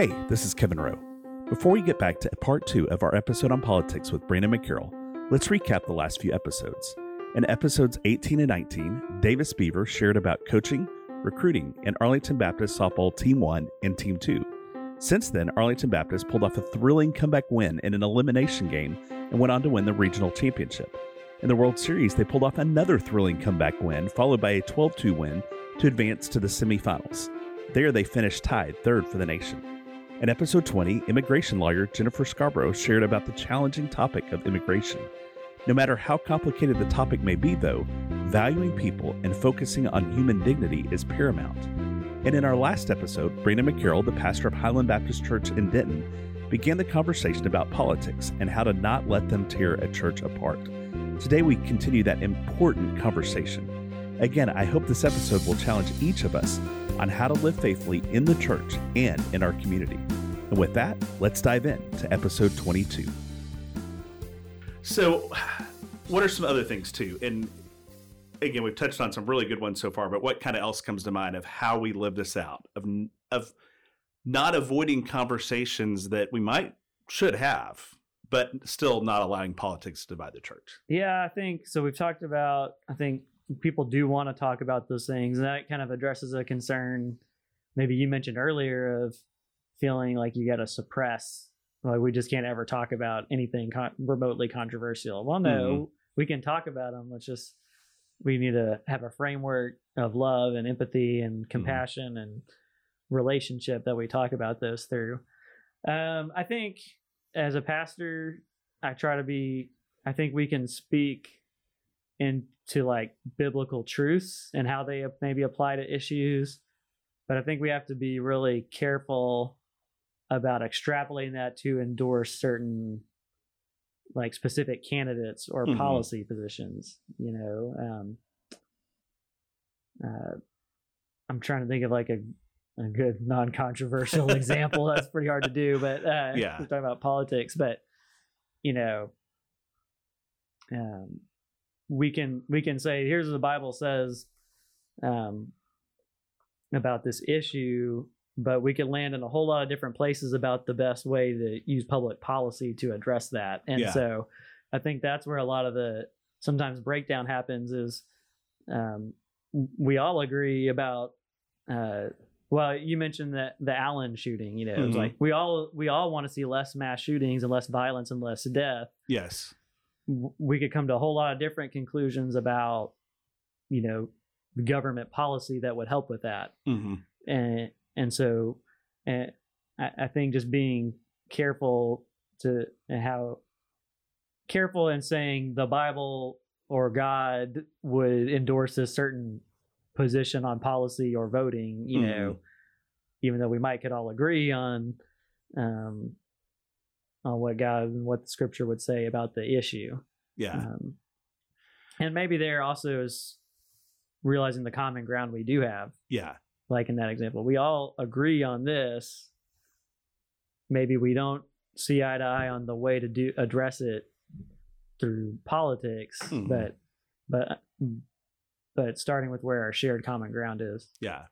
Hey, this is Kevin Rowe. Before we get back to part two of our episode on politics with Brandon McCarroll, let's recap the last few episodes. In episodes 18 and 19, Davis Beaver shared about coaching, recruiting, and Arlington Baptist Softball Team 1 and Team 2. Since then, Arlington Baptist pulled off a thrilling comeback win in an elimination game and went on to win the regional championship. In the World Series, they pulled off another thrilling comeback win, followed by a 12 2 win to advance to the semifinals. There, they finished tied third for the nation. In episode 20, immigration lawyer Jennifer Scarborough shared about the challenging topic of immigration. No matter how complicated the topic may be, though, valuing people and focusing on human dignity is paramount. And in our last episode, Brandon McCarroll, the pastor of Highland Baptist Church in Denton, began the conversation about politics and how to not let them tear a church apart. Today, we continue that important conversation. Again, I hope this episode will challenge each of us on how to live faithfully in the church and in our community. And with that, let's dive in to episode 22. So, what are some other things too? And again, we've touched on some really good ones so far, but what kind of else comes to mind of how we live this out of of not avoiding conversations that we might should have, but still not allowing politics to divide the church? Yeah, I think so. We've talked about. I think people do want to talk about those things, and that kind of addresses a concern. Maybe you mentioned earlier of feeling like you got to suppress like we just can't ever talk about anything con- remotely controversial. Well, no, mm-hmm. we can talk about them. Let's just we need to have a framework of love and empathy and mm-hmm. compassion mm-hmm. and relationship that we talk about those through. Um, I think as a pastor, I try to be. I think we can speak into like biblical truths and how they maybe apply to issues, but I think we have to be really careful about extrapolating that to endorse certain like specific candidates or mm-hmm. policy positions you know um uh i'm trying to think of like a a good non-controversial example that's pretty hard to do but uh yeah we're talking about politics but you know um we can we can say here's what the bible says um about this issue but we could land in a whole lot of different places about the best way to use public policy to address that. And yeah. so I think that's where a lot of the sometimes breakdown happens is um, we all agree about uh, well you mentioned that the Allen shooting you know mm-hmm. it's like we all we all want to see less mass shootings and less violence and less death yes we could come to a whole lot of different conclusions about you know government policy that would help with that mm-hmm. and and so and I, I think just being careful to how careful in saying the Bible or God would endorse a certain position on policy or voting, you mm-hmm. know, even though we might could all agree on um on what God and what the scripture would say about the issue. Yeah. Um, and maybe there also is realizing the common ground we do have. Yeah like in that example. We all agree on this. Maybe we don't see eye to eye on the way to do address it through politics, mm-hmm. but but but starting with where our shared common ground is. Yeah.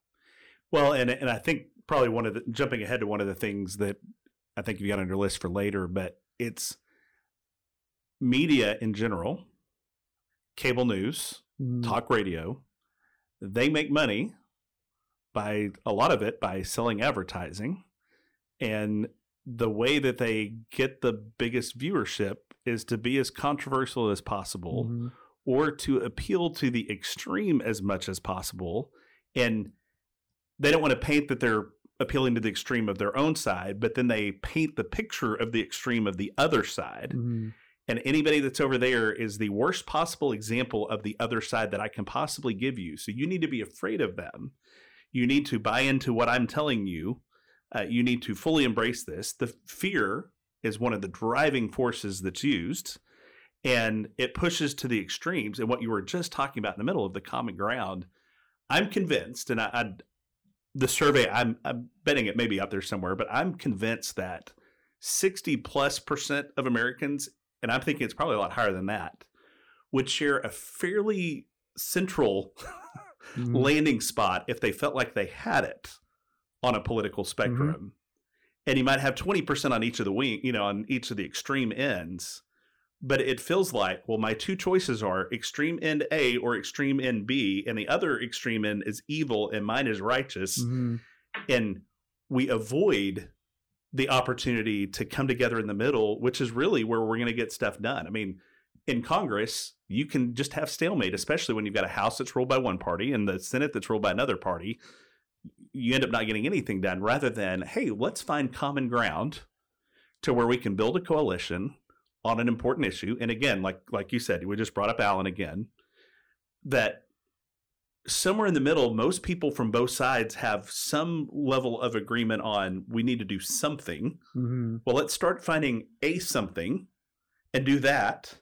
Well, and and I think probably one of the jumping ahead to one of the things that I think you got on your list for later, but it's media in general, cable news, mm. talk radio, they make money by a lot of it by selling advertising. And the way that they get the biggest viewership is to be as controversial as possible mm-hmm. or to appeal to the extreme as much as possible. And they don't want to paint that they're appealing to the extreme of their own side, but then they paint the picture of the extreme of the other side. Mm-hmm. And anybody that's over there is the worst possible example of the other side that I can possibly give you. So you need to be afraid of them. You need to buy into what I'm telling you. Uh, you need to fully embrace this. The fear is one of the driving forces that's used, and it pushes to the extremes. And what you were just talking about in the middle of the common ground, I'm convinced, and I, I the survey, I'm, I'm betting it may be out there somewhere, but I'm convinced that 60 plus percent of Americans, and I'm thinking it's probably a lot higher than that, would share a fairly central mm-hmm. landing spot if they felt like they had it on a political mm-hmm. spectrum. Mm-hmm. and you might have 20% on each of the wing, you know, on each of the extreme ends. But it feels like, well, my two choices are extreme end A or extreme end B, and the other extreme end is evil and mine is righteous. Mm-hmm. And we avoid the opportunity to come together in the middle, which is really where we're going to get stuff done. I mean, in Congress, you can just have stalemate, especially when you've got a House that's ruled by one party and the Senate that's ruled by another party. You end up not getting anything done rather than, hey, let's find common ground to where we can build a coalition on an important issue. And again, like like you said, we just brought up Allen again, that somewhere in the middle, most people from both sides have some level of agreement on we need to do something. Mm-hmm. Well, let's start finding a something and do that.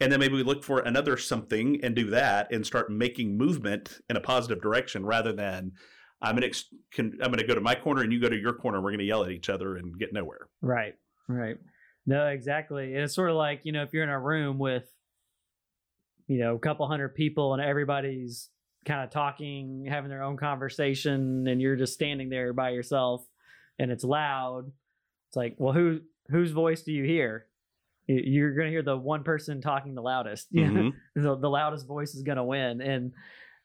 And then maybe we look for another something and do that and start making movement in a positive direction rather than I'm going to I'm going to go to my corner and you go to your corner. And we're going to yell at each other and get nowhere. Right. Right. No, exactly. And it's sort of like, you know, if you're in a room with, you know, a couple hundred people and everybody's kind of talking, having their own conversation, and you're just standing there by yourself and it's loud. It's like, well, who whose voice do you hear? You're going to hear the one person talking the loudest. Mhm. the, the loudest voice is going to win, and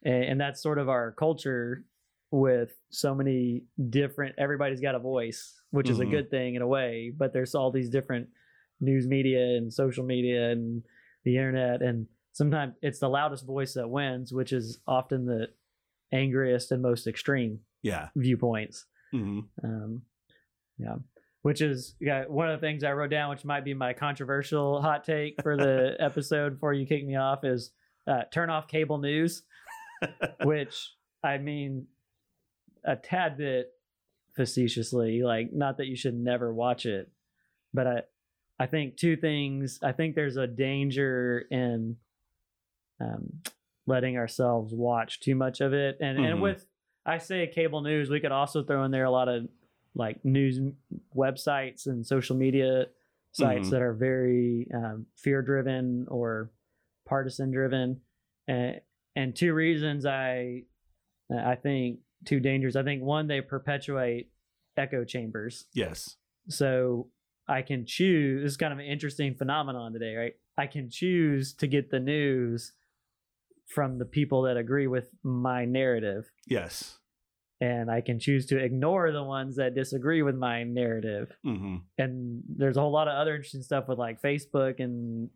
and that's sort of our culture with so many different. Everybody's got a voice, which is a Mhm. good thing in a way. But there's all these different news media and social media and the internet, and sometimes it's the loudest voice that wins, which is often the angriest and most extreme Yeah. viewpoints. hmm Um, yeah, which is yeah one of the things I wrote down, which might be my controversial hot take for the episode before you kick me off, is uh, turn off cable news. which I mean, a tad bit facetiously, like not that you should never watch it, but I, I think two things. I think there's a danger in um, letting ourselves watch too much of it, and and Mhm. with I say cable news, we could also throw in there a lot of like news websites and social media sites Mhm. that are very um, fear driven or partisan driven and and two reasons i i think two dangers i think one they perpetuate echo chambers Yes. so i can choose this is kind of an interesting phenomenon today right i can choose to get the news from the people that agree with my narrative Yes. And i can choose to ignore the ones that disagree with my narrative hmm and there's a whole lot of other interesting stuff with like Facebook and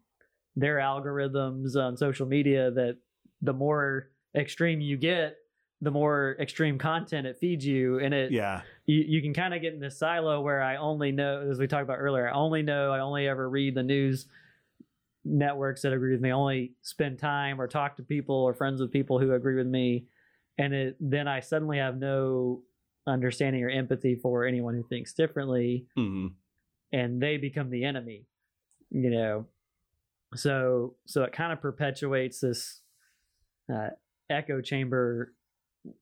their algorithms on social media that the more extreme you get, the more extreme content it feeds you. And it Yeah. you, you can kind of get in this silo where I only know, as we talked about earlier, I only know, I only ever read the news networks that agree with me, I only spend time or talk to people or friends with people who agree with me. And it, then I suddenly have no understanding or empathy for anyone who thinks differently. Hmm and they become the enemy you know? So so it kind of perpetuates this uh, echo chamber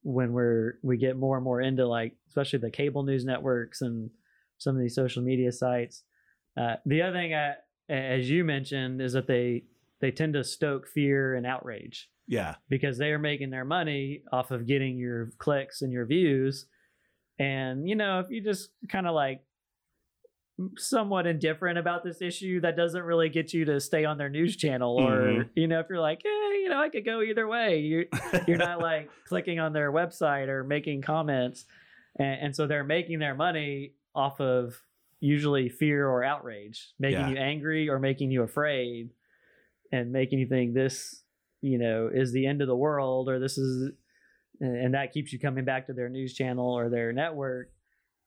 when we're we get more and more into like especially the cable news networks and some of these social media sites. Uh, the other thing I, as you mentioned is that they they tend to stoke fear and outrage Yeah. because they are making their money off of getting your clicks and your views. And you know, if you just kind of like somewhat indifferent about this issue, that doesn't really get you to stay on their news channel. Or Mhm. you know, if you're like, hey, you know, I could go either way. You're you're not like clicking on their website or making comments, and, and so they're making their money off of usually fear or outrage, making Yeah. you angry or making you afraid, and making you think this, you know, is the end of the world or this is, and that keeps you coming back to their news channel or their network,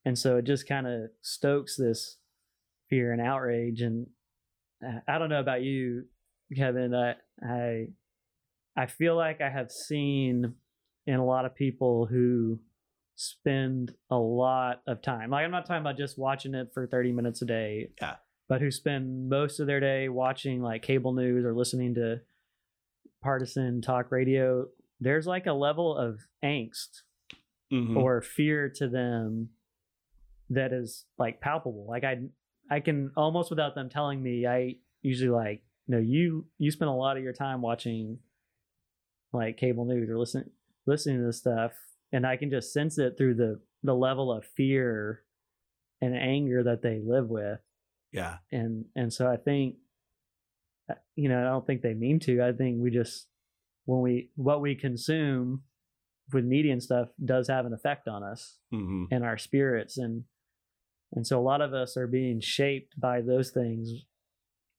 and so it just kind of stokes this fear and outrage. And uh, I don't know about you, Kevin. I I I feel like I have seen in a lot of people who spend a lot of time. Like I'm not talking about just watching it for 30 minutes a day. Yeah. But who spend most of their day watching like cable news or listening to partisan talk radio. There's like a level of angst Mhm. or fear to them that is like palpable. Like I I can almost without them telling me, I usually like, no, you you spend a lot of your time watching like cable news or listen listening to this stuff and I can just sense it through the the level of fear and anger that they live with Yeah. and and so i think you know i don't think they mean to. I think we just when we what we consume with media and stuff does have an effect on us hmm and our spirits. And and so a lot of us are being shaped by those things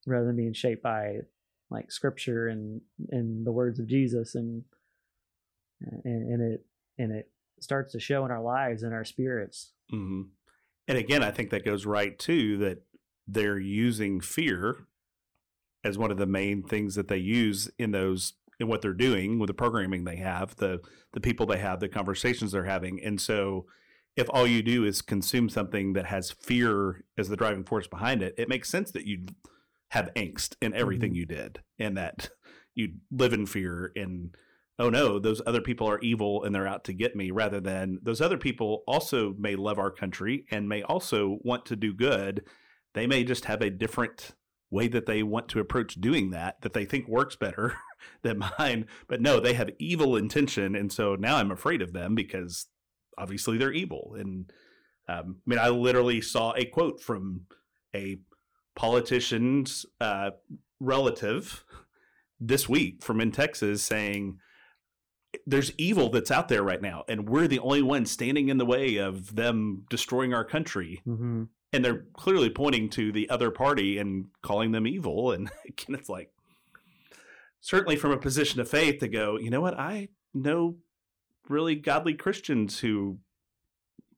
rather than being shaped by like scripture and and the words of jesus. And and, and it and it starts to show in our lives and our spirits. Hmm And again, I think that goes right too that they're using fear as one of the main things that they use in those in what they're doing with the programming they have, the the people they have, the conversations they're having. And so if all you do is consume something that has fear as the driving force behind it, it makes sense that you'd have angst in everything Mhm. you did and that you live in fear and oh no, those other people are evil and they're out to get me, rather than those other people also may love our country and may also want to do good. They may just have a different way that they want to approach doing that that they think works better than mine. But no, they have evil intention. And so now I'm afraid of them because obviously they're evil. And um, I mean, I literally saw a quote from a politician's uh, relative this week from in Texas saying, there's evil that's out there right now, and we're the only ones standing in the way of them destroying our country. mm-hmm. And they're clearly pointing to the other party and calling them evil. And again, it's like, certainly from a position of faith to go, you know what? I know really godly Christians who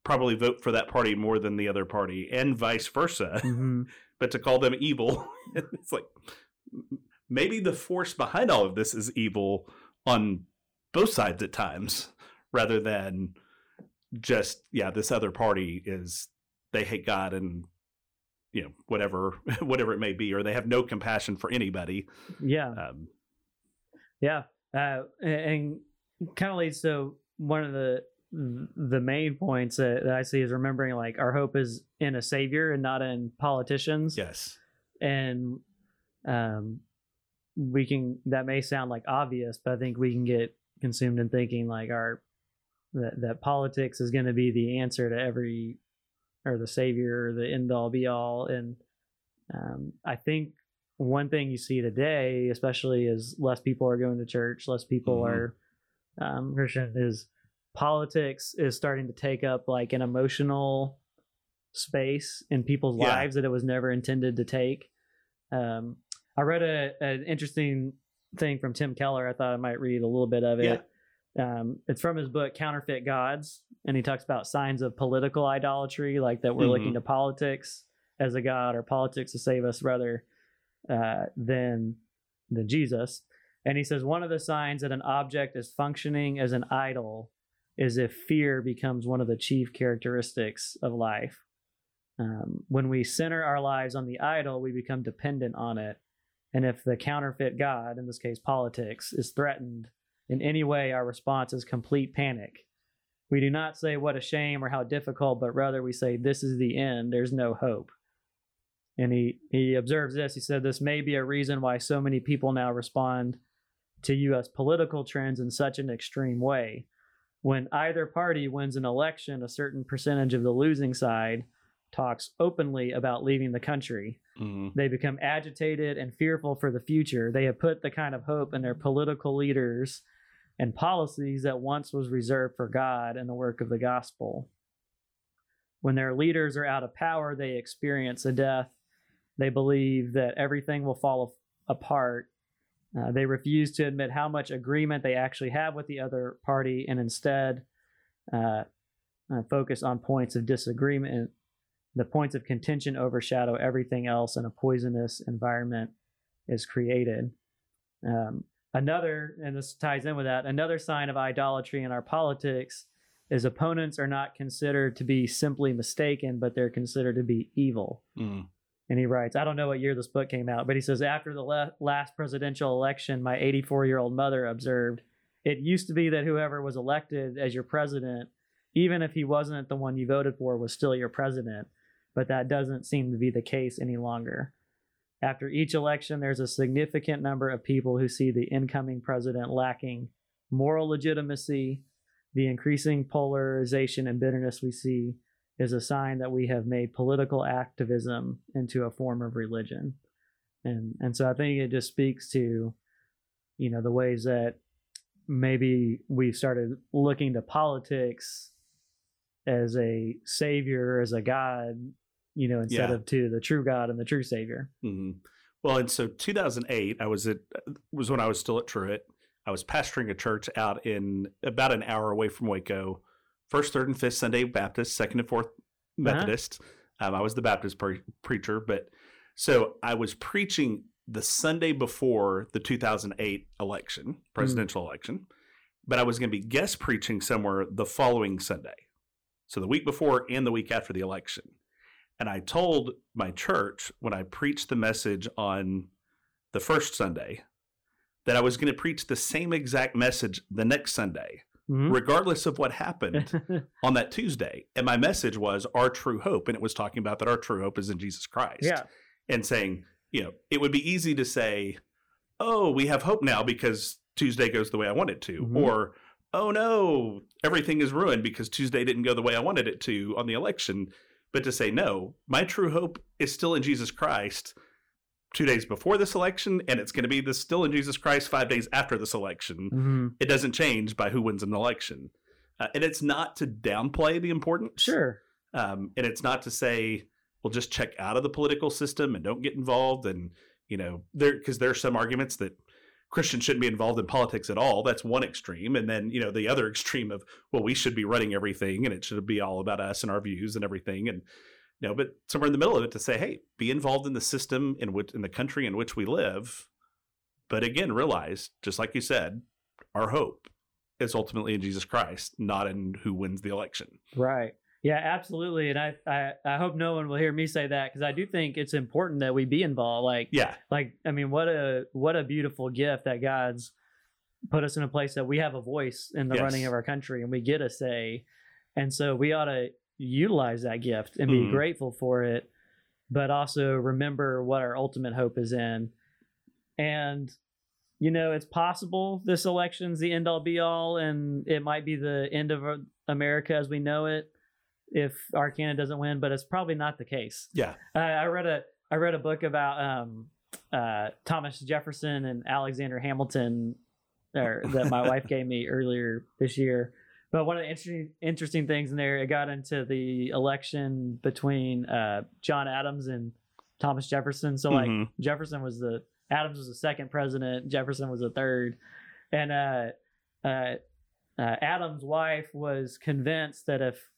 probably vote for that party more than the other party, and vice versa. Mm-hmm. But to call them evil, it's like maybe the force behind all of this is evil on both sides at times rather than just yeah this other party is they hate god and you know whatever whatever it may be or they have no compassion for anybody. Yeah. Um, Yeah, uh, and, kind of leads to one of the the main points that, that I see is remembering like our hope is in a savior and not in politicians. yes. And um, we can that may sound like obvious, but I think we can get consumed in thinking like our that that politics is going to be the answer to every or the savior or the end all be all. And um, i think one thing you see today especially is less people are going to church less people Mhm. are um, christian is politics is starting to take up like an emotional space in people's Yeah. lives that it was never intended to take. Um, i read a, an interesting thing from tim keller. I thought i might read a little bit of it um, it's from his book Counterfeit Gods, and he talks about signs of political idolatry, like that we're Mhm. looking to politics as a god or politics to save us rather uh, than than Jesus. And he says one of the signs that an object is functioning as an idol is if fear becomes one of the chief characteristics of life. Um, when we center our lives on the idol, we become dependent on it. And if the counterfeit God, in this case politics, is threatened in any way, our response is complete panic. We do not say what a shame or how difficult, but rather we say, This is the end, there's no hope. And he, he observes this. He said, This may be a reason why so many people now respond to U.S. political trends in such an extreme way. When either party wins an election, a certain percentage of the losing side talks openly about leaving the country. Mhm. They become agitated and fearful for the future. They have put the kind of hope in their political leaders and policies that once was reserved for God and the work of the gospel. When their leaders are out of power, they experience a death. They believe that everything will fall apart. Uh, they refuse to admit how much agreement they actually have with the other party and instead uh, uh, focus on points of disagreement the points of contention overshadow everything else and a poisonous environment is created um, another and this ties in with that another sign of idolatry in our politics is opponents are not considered to be simply mistaken but they're considered to be evil Mm. and he writes i don't know what year this book came out but he says after the le- last presidential election my 84 year old mother observed it used to be that whoever was elected as your president even if he wasn't the one you voted for was still your president but that doesn't seem to be the case any longer. After each election, there's a significant number of people who see the incoming president lacking moral legitimacy. The increasing polarization and bitterness we see is a sign that we have made political activism into a form of religion. And and so I think it just speaks to you know the ways that maybe we've started looking to politics as a savior, as a god, you know, instead Yeah. of to the true God and the true savior. hmm Well, and so 2008, I was at was when I was still at Truett. I was pastoring a church out in about an hour away from Waco. First, third, and fifth Sunday Baptist, second and fourth Methodist. Um, I was the Baptist pre- preacher, but so I was preaching the Sunday before the 2008 election, presidential election, but I was going to be guest preaching somewhere the following Sunday. So the week before and the week after the election. And I told my church when I preached the message on the first Sunday that I was going to preach the same exact message the next Sunday, Mhm. regardless of what happened on that Tuesday. And my message was our true hope. And it was talking about that our true hope is in Jesus Christ. yeah. And saying, you know, it would be easy to say, oh, we have hope now because Tuesday goes the way I want it to. Mhm. Or, oh no, everything is ruined because Tuesday didn't go the way I wanted it to on the election. But to say, no, my true hope is still in Jesus Christ two days before this election, and it's going to be this still in Jesus Christ five days after this election Mhm. it doesn't change by who wins an election. Uh, and it's not to downplay the importance. Sure. Um, and it's not to say, well, just check out of the political system and don't get involved. And, you know, there, because there are some arguments that Christians shouldn't be involved in politics at all. That's one extreme. And then, you know, the other extreme of, well, we should be running everything and it should be all about us and our views and everything. And, you know, but somewhere in the middle of it to say, hey, be involved in the system in which, in the country in which we live. But again, realize, just like you said, our hope is ultimately in Jesus Christ, not in who wins the election. Right. Yeah, absolutely. And I, I, I hope no one will hear me say that because I do think it's important that we be involved. Like, Yeah. like I mean, what a what a beautiful gift that God's put us in a place that we have a voice in the Yes. running of our country and we get a say. And so we ought to utilize that gift and be Mhm. grateful for it, but also remember what our ultimate hope is in. And you know, it's possible this election's the end all be all, and it might be the end of America as we know it if candidate doesn't win, but it's probably not the case. Yeah. I, I read a I read a book about um, uh, Thomas Jefferson and Alexander Hamilton, or that my wife gave me earlier this year. But one of the interesting interesting things in there, it got into the election between uh, John Adams and Thomas Jefferson. So like Mhm. Jefferson was the Adams was the second president, Jefferson was the third, and uh, uh, uh, Adams' wife was convinced that if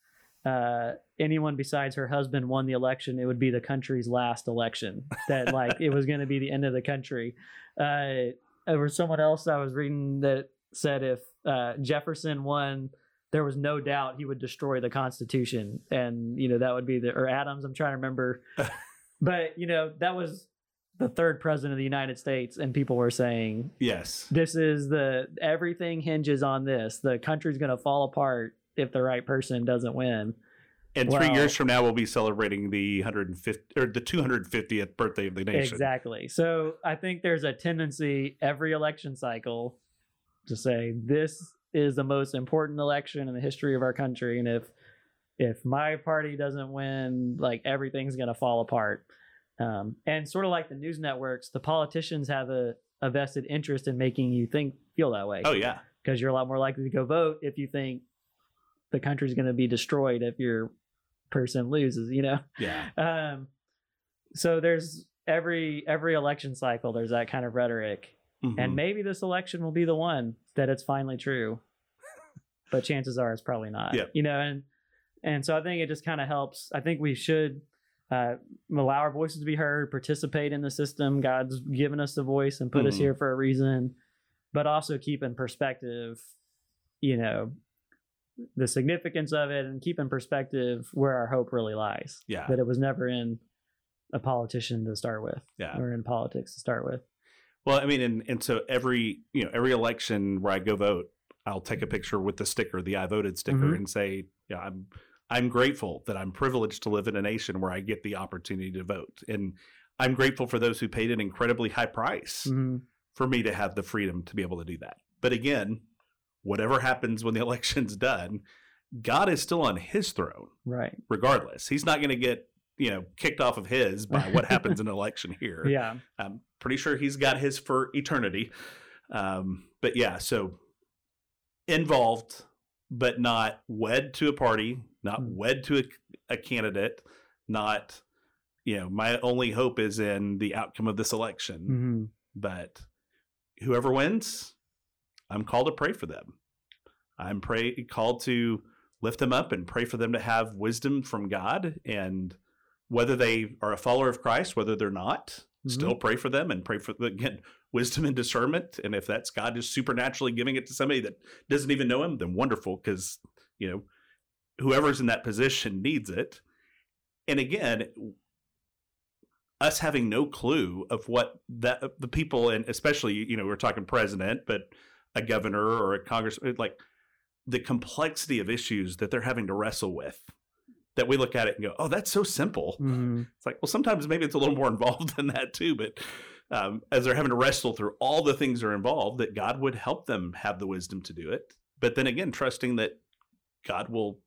uh, anyone besides her husband won the election, it would be the country's last election. That like it was going to be the end of the country. Uh, there was someone else I was reading that said if uh, Jefferson won, there was no doubt he would destroy the Constitution, and you know that would be the or Adams. I'm trying to remember, but you know that was the third president of the United States, and people were saying Yes. this is the everything hinges on this. The country's going to fall apart if the right person doesn't win. And three Well- years from now, we'll be celebrating the 150 or the 250th birthday of the nation. Exactly. So I think there's a tendency every election cycle to say this is the most important election in the history of our country, and if if my party doesn't win, like everything's going to fall apart. Um, and sort of like the news networks, the politicians have a, a vested interest in making you think feel that way. Oh yeah. because you're a lot more likely to go vote if you think the country's going to be destroyed if your person loses you know Yeah. um so there's every every election cycle there's that kind of rhetoric Mhm. and maybe this election will be the one that it's finally true but chances are it's probably not Yep. you know and and so i think it just kind of helps i think we should uh, allow our voices to be heard participate in the system god's given us the voice and put us Mhm. here for a reason but also keep in perspective you know the significance of it and keep in perspective where our hope really lies yeah. that it was never in a politician to start with Yeah. or in politics to start with Well, I mean, and, and so every you know every election where I go vote, I'll take a picture with the sticker, the I voted sticker, Mhm. and say, yeah, I'm I'm grateful that I'm privileged to live in a nation where I get the opportunity to vote, and I'm grateful for those who paid an incredibly high price Mhm. for me to have the freedom to be able to do that. But again, whatever happens when the election's done, God is still on his throne, right. regardless. He's not going to get, you know, kicked off of his by what happens in an election here. Yeah. I'm pretty sure he's got his for eternity. Um, but yeah, so involved, but not wed to a party, not Mm. wed to a, a candidate, not, you know, my only hope is in the outcome of this election. hmm But whoever wins, I'm called to pray for them. I'm pray called to lift them up and pray for them to have wisdom from God and whether they are a follower of Christ, whether they're not, Mhm. still pray for them and pray for again wisdom and discernment. And if that's God just supernaturally giving it to somebody that doesn't even know him, then wonderful because you know whoever's in that position needs it. And again, us having no clue of what that the people and especially you know we're talking president, but a governor or a congressman, like the complexity of issues that they're having to wrestle with. That we look at it and go, "Oh, that's so simple." hmm It's like, well, sometimes maybe it's a little more involved than that too. But um, as they're having to wrestle through all the things that are involved, that God would help them have the wisdom to do it. But then again, trusting that God will,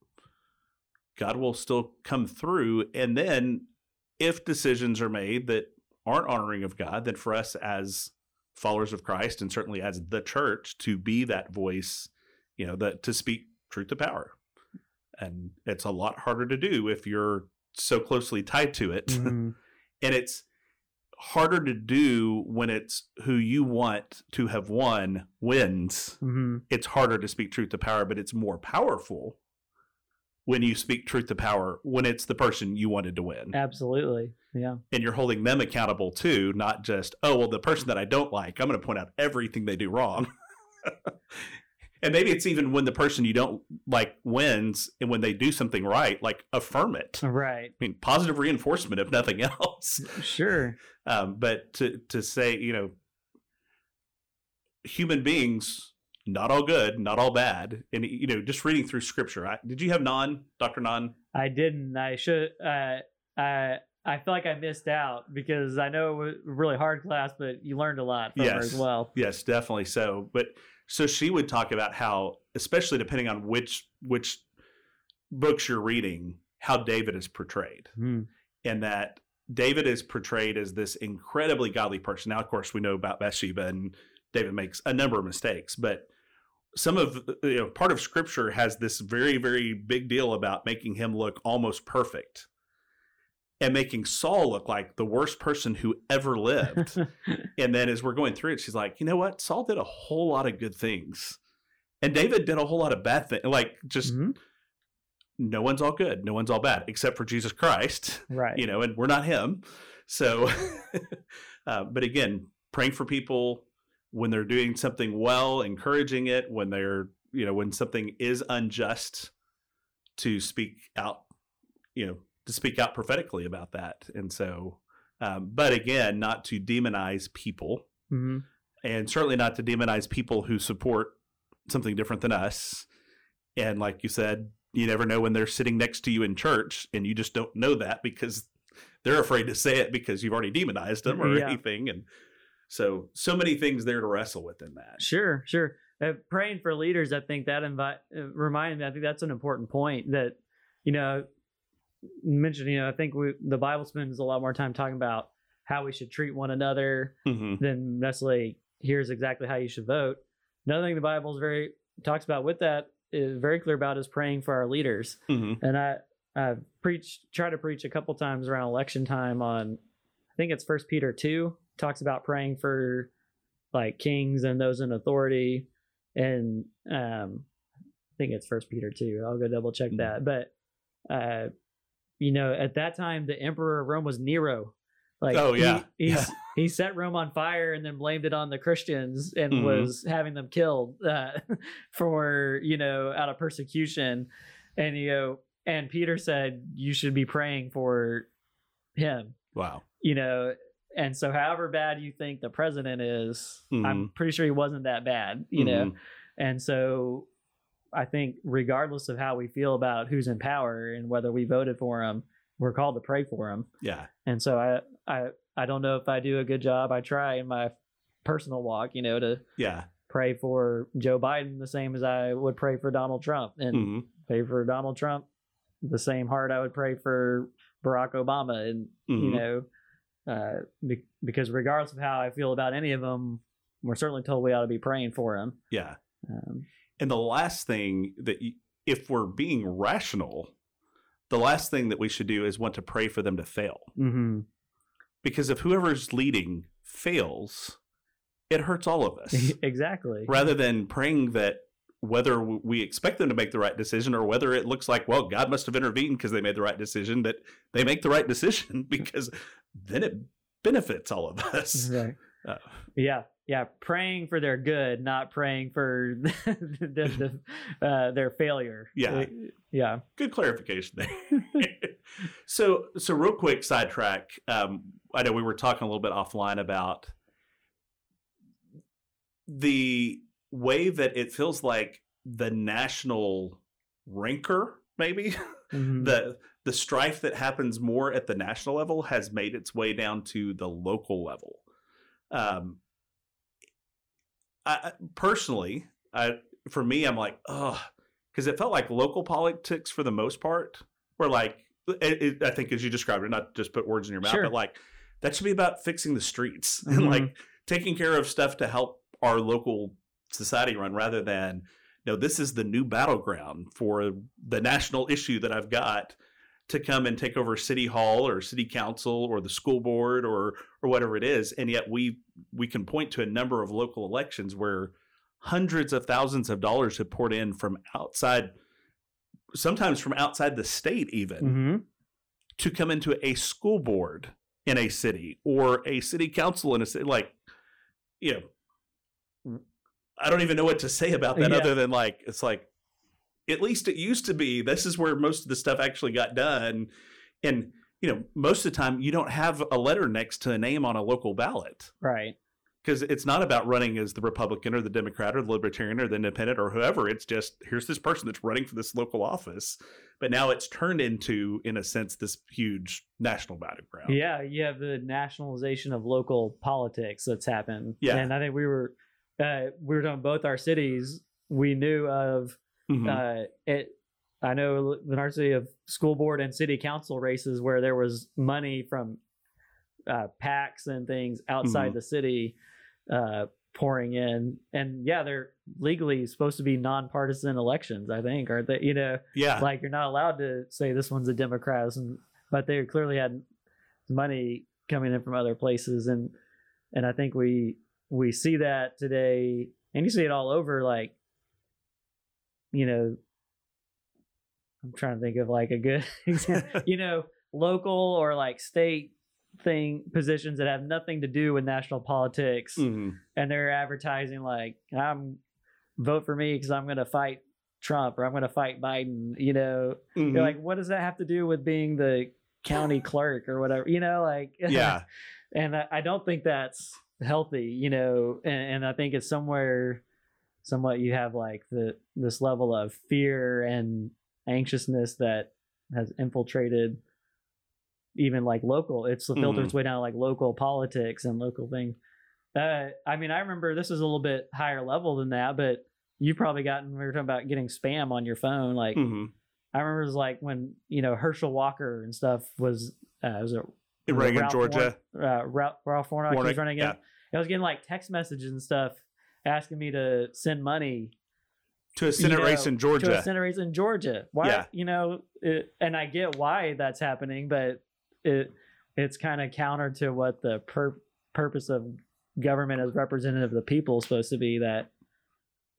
God will still come through. And then, if decisions are made that aren't honoring of God, then for us as followers of Christ and certainly as the church to be that voice, you know, that to speak truth to power. And it's a lot harder to do if you're so closely tied to it. hmm and it's harder to do when it's who you want to have won wins. hmm It's harder to speak truth to power, but it's more powerful when you speak truth to power when it's the person you wanted to win. Absolutely. Yeah. And you're holding them accountable too, not just, oh, well, the person that I don't like, I'm going to point out everything they do wrong. and maybe it's even when the person you don't like wins and when they do something right, like affirm it. Right. I mean, positive reinforcement, if nothing else. Sure. Um, but to to say, you know, human beings, not all good, not all bad, and you know, just reading through scripture. I, did you have non, Doctor Non? I didn't. I should. Uh, I I feel like I missed out because I know it was a really hard class, but you learned a lot from her Yes. as well. Yes, definitely so. But so she would talk about how, especially depending on which which books you're reading, how David is portrayed, Hmm. and that David is portrayed as this incredibly godly person. Now, of course, we know about Bathsheba, and David makes a number of mistakes, but some of you know part of Scripture has this very very big deal about making him look almost perfect. And making Saul look like the worst person who ever lived. And then as we're going through it, she's like, you know what? Saul did a whole lot of good things. And David did a whole lot of bad things. Like, just Mhm. no one's all good. No one's all bad, except for Jesus Christ, Right. you know, and we're not him. So, uh, but again, praying for people when they're doing something well, encouraging it, when they're, you know, when something is unjust to speak out, you know, to speak out prophetically about that. And so, um, but again, not to demonize people hmm and certainly not to demonize people who support something different than us. And like you said, you never know when they're sitting next to you in church and you just don't know that because they're afraid to say it because you've already demonized them or Yeah. anything. And so, so many things there to wrestle with in that. Sure. Sure. Uh, praying for leaders, I think that invite uh, reminded me. I think that's an important point that you know mentioned. You know, I think we, the Bible spends a lot more time talking about how we should treat one another hmm than necessarily here's exactly how you should vote. Another thing the Bible is very talks about with that is very clear about is praying for our leaders. hmm And I I preach try to preach a couple times around election time on I think it's First Peter two talks about praying for like kings and those in authority and um I think it's First Peter two. I'll go double check Mhm. that. But uh you know at that time the emperor of Rome was Nero. Like Oh, he- yeah. he's, Yeah. he set Rome on fire and then blamed it on the Christians and Mhm. was having them killed uh, for you know out of persecution and you know and Peter said you should be praying for him Wow. you know and so however bad you think the president is Mm-hmm. I'm pretty sure he wasn't that bad you know Mhm. and so I think regardless of how we feel about who's in power and whether we voted for him we're called to pray for him Yeah. and so I, I, I don't know if I do a good job. I try in my personal walk, you know, to Yeah. pray for Joe Biden the same as I would pray for Donald Trump, and Mhm. pray for Donald Trump the same heart I would pray for Barack Obama, and you Mhm. know, uh, be- because regardless of how I feel about any of them, we're certainly told we ought to be praying for them. yeah. Um, And the last thing that, you, if we're being rational, the last thing that we should do is want to pray for them to fail. mhm. Because if whoever's leading fails, it hurts all of us. exactly. Rather than praying that whether we expect them to make the right decision or whether it looks like, well, God must have intervened because they made the right decision, that they make the right decision because then it benefits all of us. Right. Uh, Yeah, yeah. Praying for their good, not praying for the, the, uh, their failure. Yeah. Uh, yeah. good clarification there. so, so real quick sidetrack. Um, I know we were talking a little bit offline about the way that it feels like the national rancor, maybe Mhm. the the strife that happens more at the national level has made its way down to the local level. Um, I, personally, I for me, I'm like, oh, because it felt like local politics for the most part were like, it, it, I think as you described it, not just put words in your mouth, Sure. but like that should be about fixing the streets Mhm. and like taking care of stuff to help our local society run rather than no, this is the new battleground for the national issue that I've got to come and take over city hall or city council or the school board or or whatever it is and yet we we can point to a number of local elections where hundreds of thousands of dollars have poured in from outside sometimes from outside the state even Mhm. to come into a school board in a city or a city council in a city like you know i don't even know what to say about that Yeah. other than like it's like at least it used to be this is where most of the stuff actually got done and you know most of the time you don't have a letter next to a name on a local ballot Right. because it's not about running as the republican or the democrat or the libertarian or the independent or whoever it's just here's this person that's running for this local office but now it's turned into in a sense this huge national battleground Yeah, you have the nationalization of local politics that's happened. Yeah. and I think we were uh, we were talking both our cities. We knew of Mhm. uh, it. I know in our city of school board and city council races where there was money from uh, PACs and things outside Mhm. the city uh, pouring in, and yeah, they're legally supposed to be nonpartisan elections. I think, aren't they? You know, yeah like you're not allowed to say this one's a Democrat, and, but they clearly had money coming in from other places, and and I think we we see that today, and you see it all over. Like, you know, I'm trying to think of like a good example. you know, local or like state thing positions that have nothing to do with national politics Mhm. and they're advertising like I'm vote for me because I'm going to fight Trump or I'm going to fight Biden. You know, Mhm. you're like, what does that have to do with being the county clerk or whatever? You know, like yeah and I, I don't think that's healthy. You know, and, and I think it's somewhere, somewhat you have like the this level of fear and anxiousness that has infiltrated even like local it's filtered Mhm. its way down like local politics and local things uh, i mean i remember this is a little bit higher level than that but you've probably gotten we were talking about getting spam on your phone like Mhm. i remember it was like when you know herschel walker and stuff was uh was it running in georgia Warn- uh, Ralph, Ralph Warnock, he was running yeah. again. I was getting like text messages and stuff asking me to send money to a senate you race know, in to georgia a Senate race in Georgia. Why, Yeah. you know, it, and I get why that's happening, but it it's kind of counter to what the pur- purpose of government as representative of the people is supposed to be. That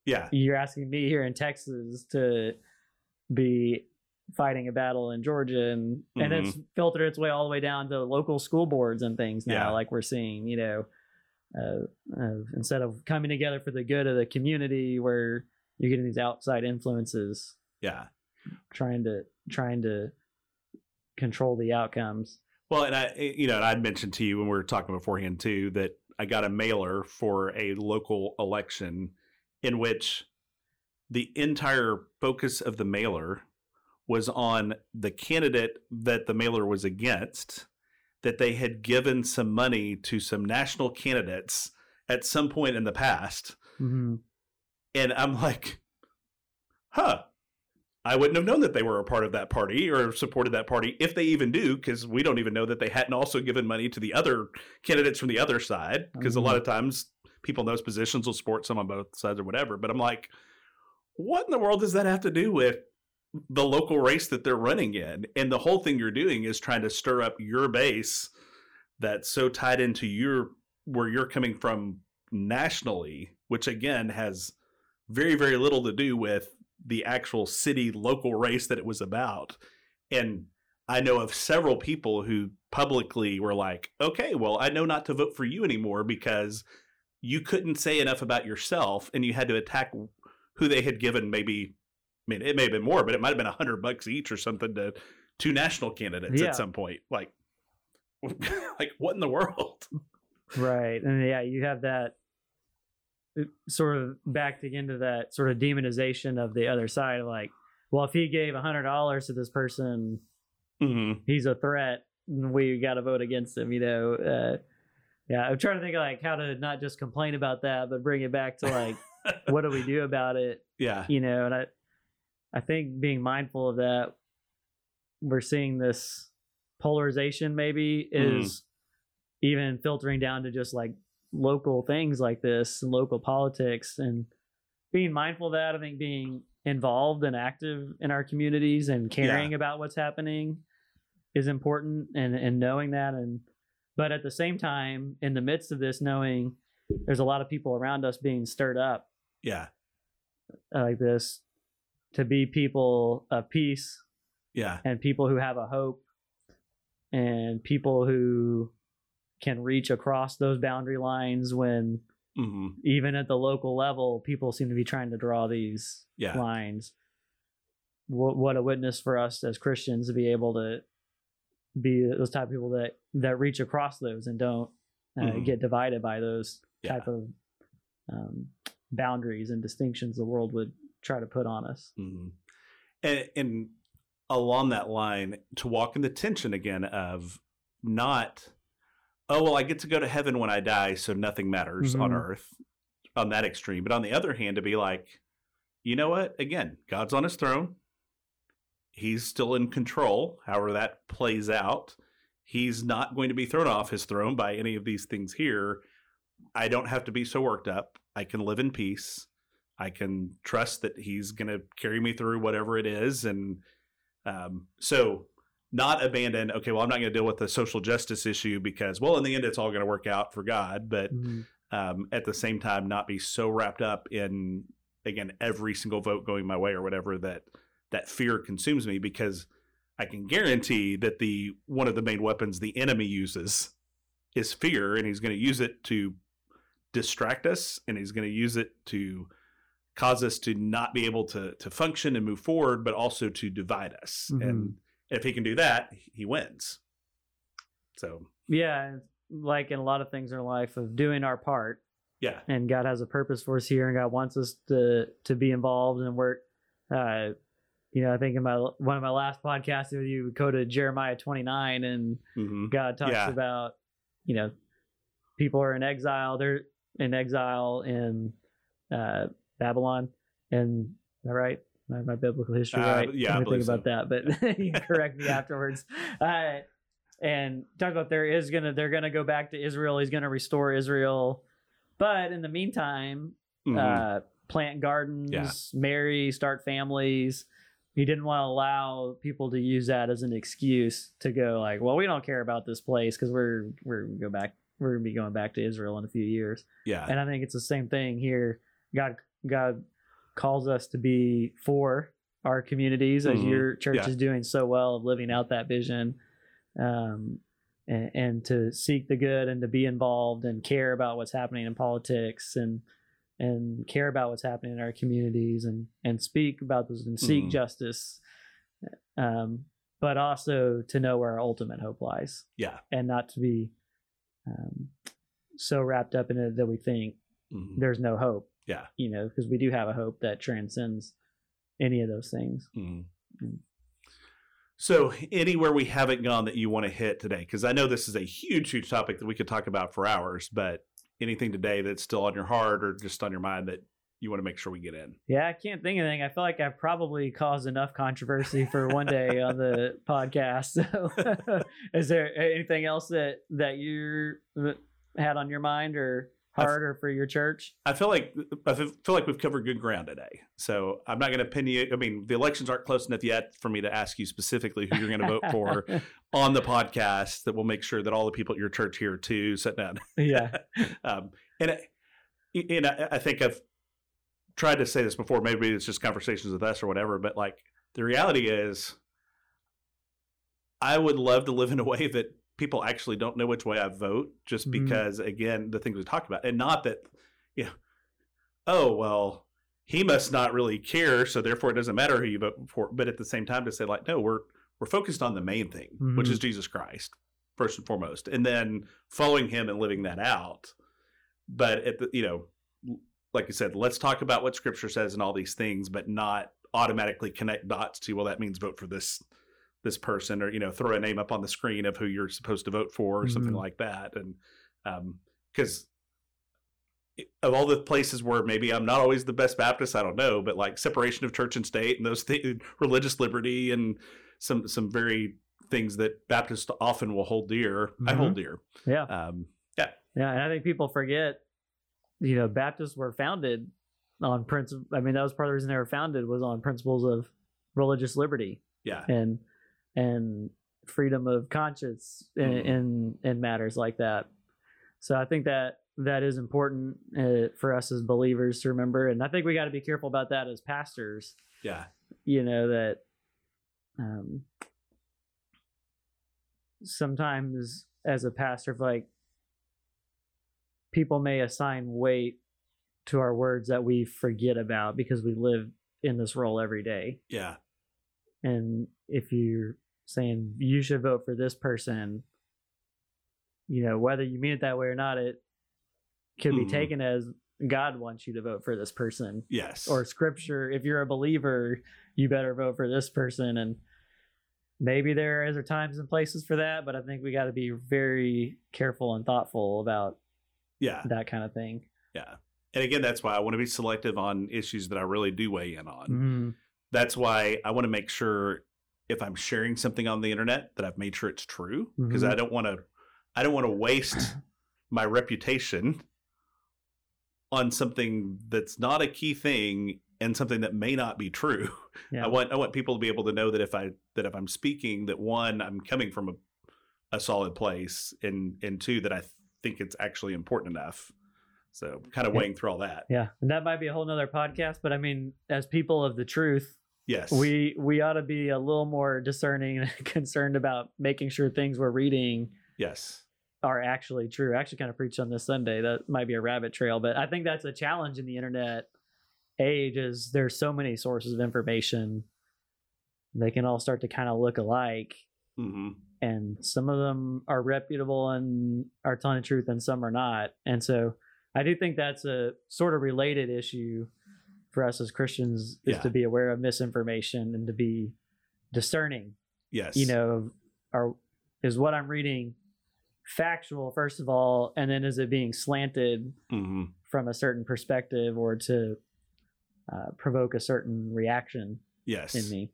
yeah you're asking me here in Texas to be fighting a battle in Georgia, and and Mm-hmm. it's filtered its way all the way down to local school boards and things now, Yeah. like we're seeing, you know. Uh, uh, instead of coming together for the good of the community, where you're getting these outside influences yeah trying to trying to control the outcomes. Well, and I, you know, and I'd mentioned to you when we were talking beforehand too that I got a mailer for a local election in which the entire focus of the mailer was on the candidate that the mailer was against, that they had given some money to some national candidates at some point in the past Mm-hmm. And I'm like, huh. I wouldn't have known that they were a part of that party or supported that party if they even do, because we don't even know that they hadn't also given money to the other candidates from the other side. Because a lot of times people in those positions will support some on both sides or whatever. But I'm like, what in the world does that have to do with the local race that they're running in? And the whole thing you're doing is trying to stir up your base that's so tied into your where you're coming from nationally, which again has very, very little to do with the actual city local race that it was about. And I know of several people who publicly were like, okay, well, I know not to vote for you anymore because you couldn't say enough about yourself and you had to attack who they had given maybe, I mean, it may have been more, but it might have been a hundred bucks each or something to two national candidates Yeah. at some point. Like, like what in the world? Right. And yeah, you have that uh, sort of backed into that sort of demonization of the other side. Like, well, if he gave a hundred dollars to this person, Mm-hmm. he's a threat. We got to vote against him. You know. Uh, yeah, I'm trying to think of like how to not just complain about that, but bring it back to like what do we do about it? Yeah. You know, and I, I think being mindful of that, we're seeing this polarization maybe Mhm. is even filtering down to just like local things like this and local politics and being mindful of that. I think being involved and active in our communities and caring about what's happening is important and, and knowing that and but at the same time in the midst of this knowing there's a lot of people around us being stirred up Yeah. like this to be people of peace Yeah. and people who have a hope and people who can reach across those boundary lines when Mm-hmm. even at the local level people seem to be trying to draw these Yeah. lines what, what a witness for us as christians to be able to be those type of people that that reach across those and don't uh, Mhm. get divided by those Yeah. type of um, boundaries and distinctions the world would try to put on us hmm And, and along that line, to walk in the tension again of not, oh, well, I get to go to heaven when I die, so nothing matters on Mhm. earth on that extreme. But on the other hand, to be like, you know what? Again, God's on his throne. He's still in control, however that plays out. He's not going to be thrown off his throne by any of these things here. I don't have to be so worked up. I can live in peace. I can trust that he's going to carry me through whatever it is. And um, so, not abandon, okay, well, I'm not going to deal with the social justice issue because, well, in the end, it's all going to work out for God. But um, at the same time, not be so wrapped up in, again, every single vote going my way or whatever that that fear consumes me because I can guarantee that the one of the main weapons the enemy uses is fear, and he's going to use it to distract us, and he's going to use it to cause us to not be able to to function and move forward, but also to divide us. Mhm. And if he can do that, he wins. So yeah like in a lot of things in our life of doing our part yeah, and god has a purpose for us here and god wants us to to be involved and work uh you know i think in my one of my last podcasts with you we go to jeremiah 29 and hmm god talks Yeah. about you know people are in exile they're in exile in uh babylon and all right, my, my biblical history Uh, right yeah, I think about that but you correct me afterwards uh and talk about there is gonna they're gonna go back to israel he's gonna restore israel but in the meantime uh, plant gardens, Yeah. marry, start families. He didn't want to allow people to use that as an excuse to go like, well, we don't care about this place because we're we're gonna go back. We're gonna be going back to Israel in a few years, yeah, and I think it's the same thing here. God God calls us to be for our communities as Mhm. your church Yeah. is doing so well of living out that vision. Um, and, and to seek the good and to be involved and care about what's happening in politics and and care about what's happening in our communities and and speak about this and seek Mhm. justice um, but also to know where our ultimate hope lies yeah. and not to be um, so wrapped up in it that we think Mhm. there's no hope Yeah. you know because we do have a hope that transcends any of those things Mhm. Mm. So, anywhere we haven't gone that you want to hit today? Because I know this is a huge, huge topic that we could talk about for hours, but anything today that's still on your heart or just on your mind that you want to make sure we get in. Yeah, I can't think of anything. I feel like I've probably caused enough controversy for one day on the podcast. So, is there anything else that that you had on your mind or heart or for your church? I feel like I feel like we've covered good ground today. So I'm not going to pin you. I mean, the elections aren't close enough yet for me to ask you specifically who you're going to vote for on the podcast. That will make sure that all the people at your church here too sit down. Yeah. um, and and I, I think I've tried to say this before. Maybe it's just conversations with us or whatever. But like the reality is, I would love to live in a way that people actually don't know which way I vote, just Mhm. because again the things we talked about, and not that you know, oh well, he must not really care, so therefore it doesn't matter who you vote for. But at the same time, to say like, no, we're we're focused on the main thing, which Mhm. is Jesus Christ first and foremost, and then following Him and living that out. But at the you know, like you said, let's talk about what Scripture says and all these things, but not automatically connect dots to well, that means vote for this this person or you know throw a name up on the screen of who you're supposed to vote for or something Mhm. like that and um because of all the places where maybe i'm not always the best baptist i don't know but like separation of church and state and those things religious liberty and some some very things that baptists often will hold dear i hold dear Yeah. um Yeah, and I think people forget, you know, Baptists were founded on principle. I mean, that was part of the reason they were founded was on principles of religious liberty yeah and and freedom of conscience in, Mhm. in in matters like that. So I think that that is important uh, for us as believers to remember, and I think we got to be careful about that as pastors. yeah You know that um, sometimes as a pastor, like people may assign weight to our words that we forget about because we live in this role every day. yeah And if you're saying you should vote for this person, you know, whether you mean it that way or not, it could be Mhm. taken as God wants you to vote for this person. yes Or scripture, if you're a believer, you better vote for this person. And maybe there is times and places for that, but I think we got to be very careful and thoughtful about yeah that kind of thing. yeah and again that's why i want to be selective on issues that i really do weigh in on Mhm. that's why I want to make sure if I'm sharing something on the internet that I've made sure it's true because Mhm. I don't want to I don't want to waste my reputation on something that's not a key thing and something that may not be true. Yeah. I want I want people to be able to know that if I that if I'm speaking that one I'm coming from a a solid place and and two that I think it's actually important enough. So kind of Yeah. weighing through all that. Yeah, and that might be a whole nother podcast. But I mean, as people of the truth, Yes. we we ought to be a little more discerning and concerned about making sure things we're reading yes. are actually true. I actually kind of preached on this Sunday. That might be a rabbit trail, but I think that's a challenge in the internet age. Is there's so many sources of information, they can all start to kind of look alike, hmm and some of them are reputable and are telling the truth, and some are not. And so, I do think that's a sort of related issue for us as Christians is Yeah. to be aware of misinformation and to be discerning Yes. you know, are is what I'm reading factual first of all, and then is it being slanted hmm from a certain perspective or to uh, provoke a certain reaction Yes. in me?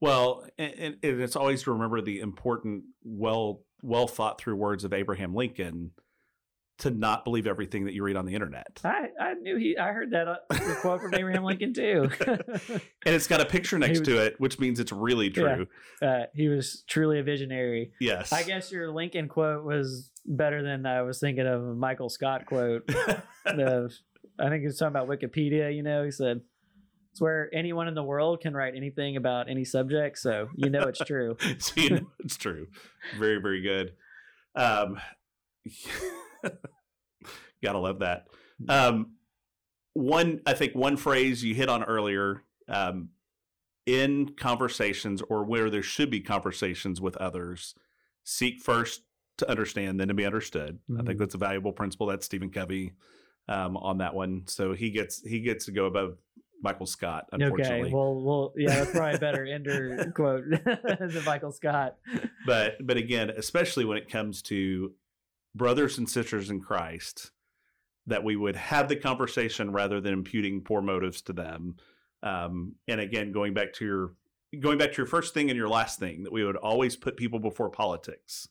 Well, and and it's always to remember the important, well, well thought through words of Abraham Lincoln to not believe everything that you read on the internet. I, I knew he. I heard that uh, quote from Abraham Lincoln too. And it's got a picture next was- to it, which means it's really Yeah. true. uh, he was truly a visionary. Yes. I guess your Lincoln quote was better than I was thinking of a Michael Scott quote. of I think he was talking about Wikipedia. You know, he said it's where anyone in the world can write anything about any subject, so you know it's true. so you know it's true. Very, very good. Um, gotta love that. Um, one, I think one phrase you hit on earlier um, in conversations or where there should be conversations with others, seek first to understand, then to be understood. I think Mhm. that's a valuable principle. That's Stephen Covey um, on that one. So he gets he gets to go above Michael Scott. Unfortunately, Okay, well, well, yeah, that's probably a better ender quote than Michael Scott. but but again especially when it comes to brothers and sisters in christ that we would have the conversation rather than imputing poor motives to them. Um, and again, going back to your going back to your first thing and your last thing, that we would always put people before politics,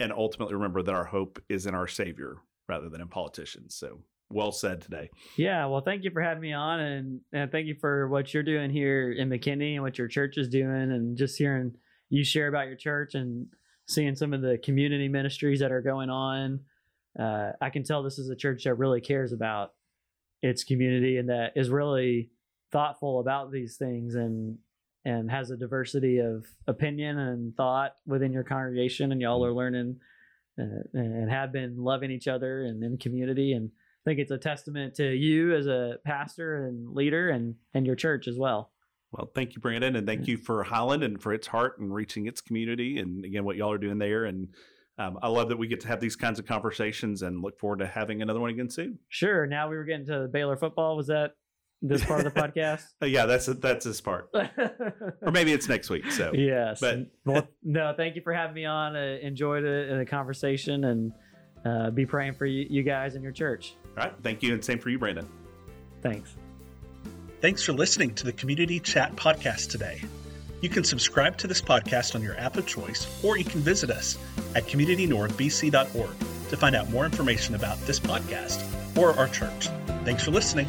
and ultimately remember that our hope is in our Savior rather than in politicians. So well said today. Yeah, well, thank you for having me on, and, and thank you for what you're doing here in McKinney and what your church is doing, and just hearing you share about your church and seeing some of the community ministries that are going on. Uh, I can tell this is a church that really cares about its community and that is really thoughtful about these things and and has a diversity of opinion and thought within your congregation and y'all are learning uh, and have been loving each other and in community and I think it's a testament to you as a pastor and leader and and your church as well. Well, thank you, Brandon, and thank you for Highland and for its heart and reaching its community, and again, what y'all are doing there. And um, I love that we get to have these kinds of conversations, and look forward to having another one again soon. Sure. Now we were getting to Baylor football. Was that this part of the podcast? Uh, yeah, that's that's this part, or maybe it's next week. So yes, but well, no, thank you for having me on. Uh, enjoyed it, the conversation, and uh, be praying for you, you guys and your church. All right, thank you, and same for you, Brandon. Thanks. Thanks for listening to the Community Chat podcast today. You can subscribe to this podcast on your app of choice, or you can visit us at communitynorthbc.org to find out more information about this podcast or our church. Thanks for listening.